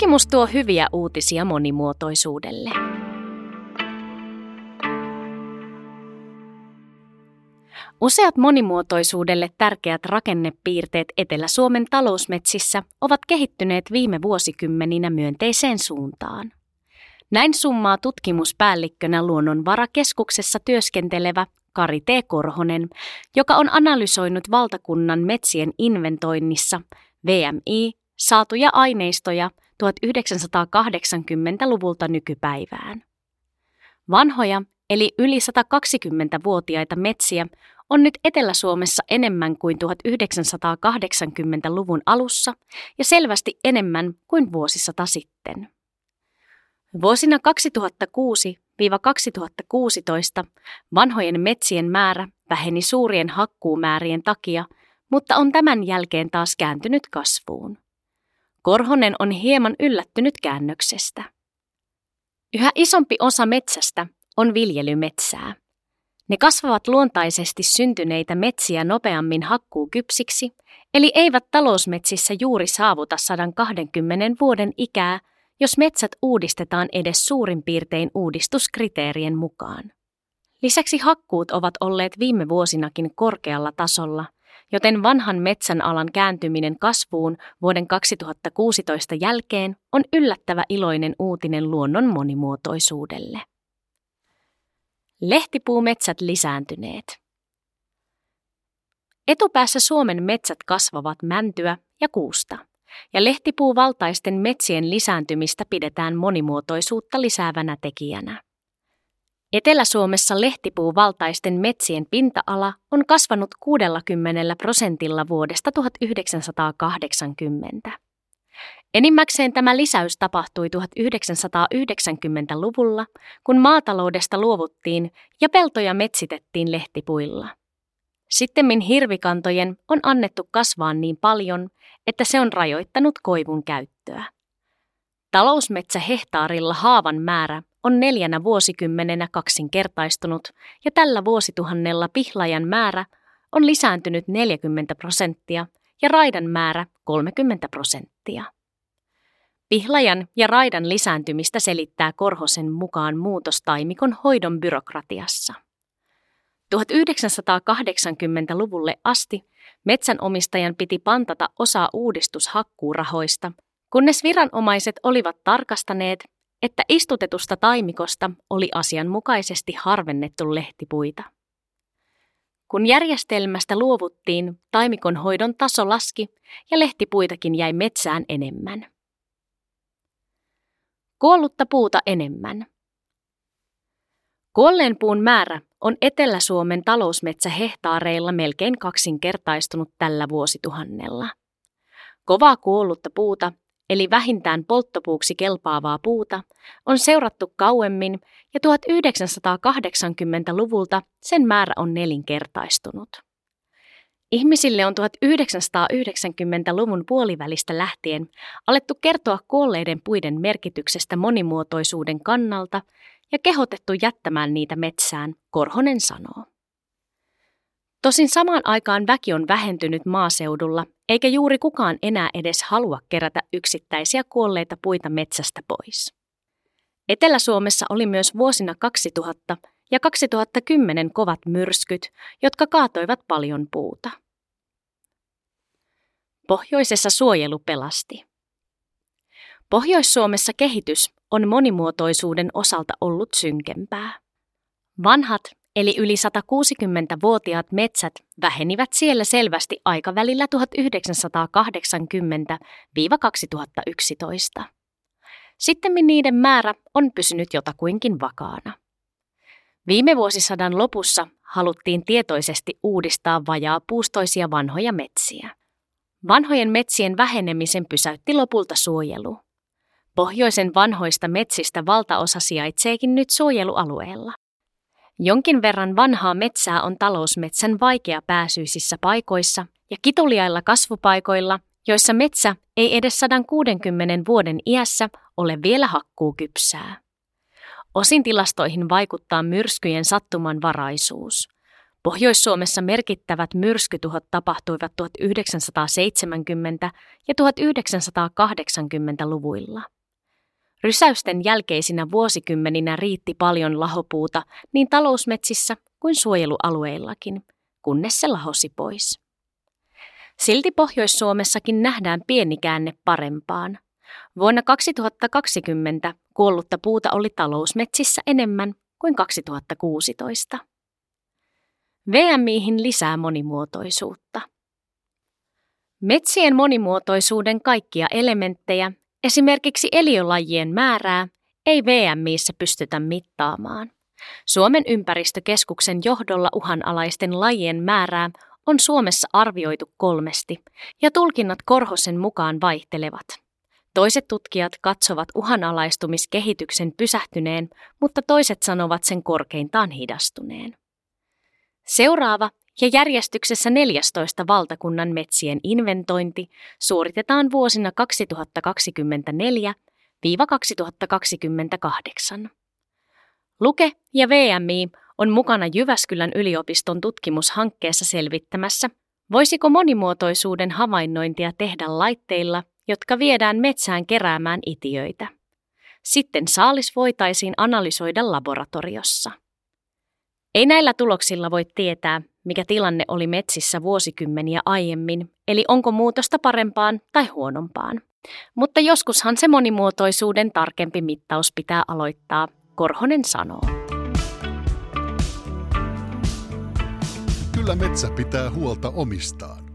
Tutkimus tuo hyviä uutisia monimuotoisuudelle. Useat monimuotoisuudelle tärkeät rakennepiirteet Etelä-Suomen talousmetsissä ovat kehittyneet viime vuosikymmeninä myönteiseen suuntaan. Näin summaa tutkimuspäällikkönä Luonnonvarakeskuksessa työskentelevä Kari T. Korhonen, joka on analysoinut valtakunnan metsien inventoinnissa VMI saatuja aineistoja 1980-luvulta nykypäivään. Vanhoja eli yli 120-vuotiaita metsiä on nyt Etelä-Suomessa enemmän kuin 1980-luvun alussa ja selvästi enemmän kuin vuosisata sitten. Vuosina 2006-2016 vanhojen metsien määrä väheni suurien hakkuumäärien takia, mutta on tämän jälkeen taas kääntynyt kasvuun. Korhonen on hieman yllättynyt käännöksestä. Yhä isompi osa metsästä on viljelymetsää. Ne kasvavat luontaisesti syntyneitä metsiä nopeammin hakkuukypsiksi, eli eivät talousmetsissä juuri saavuta 120 vuoden ikää, jos metsät uudistetaan edes suurin piirtein uudistuskriteerien mukaan. Lisäksi hakkuut ovat olleet viime vuosinakin korkealla tasolla, joten vanhan metsän alan kääntyminen kasvuun vuoden 2016 jälkeen on yllättävä iloinen uutinen luonnon monimuotoisuudelle. Lehtipuumetsät lisääntyneet. Etupäässä Suomen metsät kasvavat mäntyä ja kuusta, ja lehtipuuvaltaisten metsien lisääntymistä pidetään monimuotoisuutta lisäävänä tekijänä. Etelä-Suomessa lehtipuuvaltaisten metsien pinta-ala on kasvanut 60 prosentilla vuodesta 1980. Enimmäkseen tämä lisäys tapahtui 1990-luvulla, kun maataloudesta luovuttiin ja peltoja metsitettiin lehtipuilla. Sittemmin hirvikantojen on annettu kasvaa niin paljon, että se on rajoittanut koivun käyttöä. Talousmetsä hehtaarilla haavan määrä on neljänä vuosikymmenenä kaksinkertaistunut ja tällä vuosituhannella pihlajan määrä on lisääntynyt 40 prosenttia ja raidan määrä 30 prosenttia. Pihlajan ja raidan lisääntymistä selittää Korhosen mukaan muutostaimikon hoidon byrokratiassa. 1980-luvulle asti metsänomistajan piti pantata osa uudistushakkuurahoista, kunnes viranomaiset olivat tarkastaneet, että istutetusta taimikosta oli asianmukaisesti harvennettu lehtipuita. Kun järjestelmästä luovuttiin, taimikon hoidon taso laski ja lehtipuitakin jäi metsään enemmän. Kuollutta puuta enemmän. Kuolleen puun määrä on Etelä-Suomen talousmetsähehtaareilla melkein kaksinkertaistunut tällä vuosituhannella. Kovaa kuollutta puuta, eli vähintään polttopuuksi kelpaavaa puuta, on seurattu kauemmin ja 1980-luvulta sen määrä on nelinkertaistunut. Ihmisille on 1990-luvun puolivälistä lähtien alettu kertoa kuolleiden puiden merkityksestä monimuotoisuuden kannalta ja kehotettu jättämään niitä metsään, Korhonen sanoo. Tosin samaan aikaan väki on vähentynyt maaseudulla, eikä juuri kukaan enää edes halua kerätä yksittäisiä kuolleita puita metsästä pois. Etelä-Suomessa oli myös vuosina 2000 ja 2010 kovat myrskyt, jotka kaatoivat paljon puuta. Pohjoisessa suojelu pelasti. Pohjois-Suomessa kehitys on monimuotoisuuden osalta ollut synkempää. Vanhat, eli yli 160-vuotiaat metsät vähenivät siellä selvästi aikavälillä 1980-2011. Sitten niiden määrä on pysynyt jotakuinkin vakaana. Viime vuosisadan lopussa haluttiin tietoisesti uudistaa vajaa puustoisia vanhoja metsiä. Vanhojen metsien vähenemisen pysäytti lopulta suojelu. Pohjoisen vanhoista metsistä valtaosa sijaitseekin nyt suojelualueella. Jonkin verran vanhaa metsää on talousmetsän vaikea pääsyisissä paikoissa ja kituliailla kasvupaikoilla, joissa metsä ei edes 160 vuoden iässä ole vielä hakkuukypsää. Osin tilastoihin vaikuttaa myrskyjen sattumanvaraisuus. Pohjois-Suomessa merkittävät myrskytuhot tapahtuivat 1970- ja 1980-luvuilla. Rysäysten jälkeisinä vuosikymmeninä riitti paljon lahopuuta niin talousmetsissä kuin suojelualueillakin, kunnes se lahosi pois. Silti Pohjois-Suomessakin nähdään pieni käänne parempaan. Vuonna 2020 kuollutta puuta oli talousmetsissä enemmän kuin 2016. VMIhin lisää monimuotoisuutta. Metsien monimuotoisuuden kaikkia elementtejä, esimerkiksi eliölajien määrää, ei VMIissä pystytä mittaamaan. Suomen ympäristökeskuksen johdolla uhanalaisten lajien määrää on Suomessa arvioitu kolmesti, ja tulkinnat Korhosen mukaan vaihtelevat. Toiset tutkijat katsovat uhanalaistumiskehityksen pysähtyneen, mutta toiset sanovat sen korkeintaan hidastuneen. Seuraava ja järjestyksessä 14 valtakunnan metsien inventointi suoritetaan vuosina 2024-2028. Luke ja VMI on mukana Jyväskylän yliopiston tutkimushankkeessa selvittämässä, voisiko monimuotoisuuden havainnointia tehdä laitteilla, jotka viedään metsään keräämään itiöitä. Sitten saalis voitaisiin analysoida laboratoriossa. Ei näillä tuloksilla voi tietää, mikä tilanne oli metsissä vuosikymmeniä aiemmin, eli onko muutosta parempaan tai huonompaan. Mutta joskushan se monimuotoisuuden tarkempi mittaus pitää aloittaa, Korhonen sanoo. Kyllä metsä pitää huolta omistaan.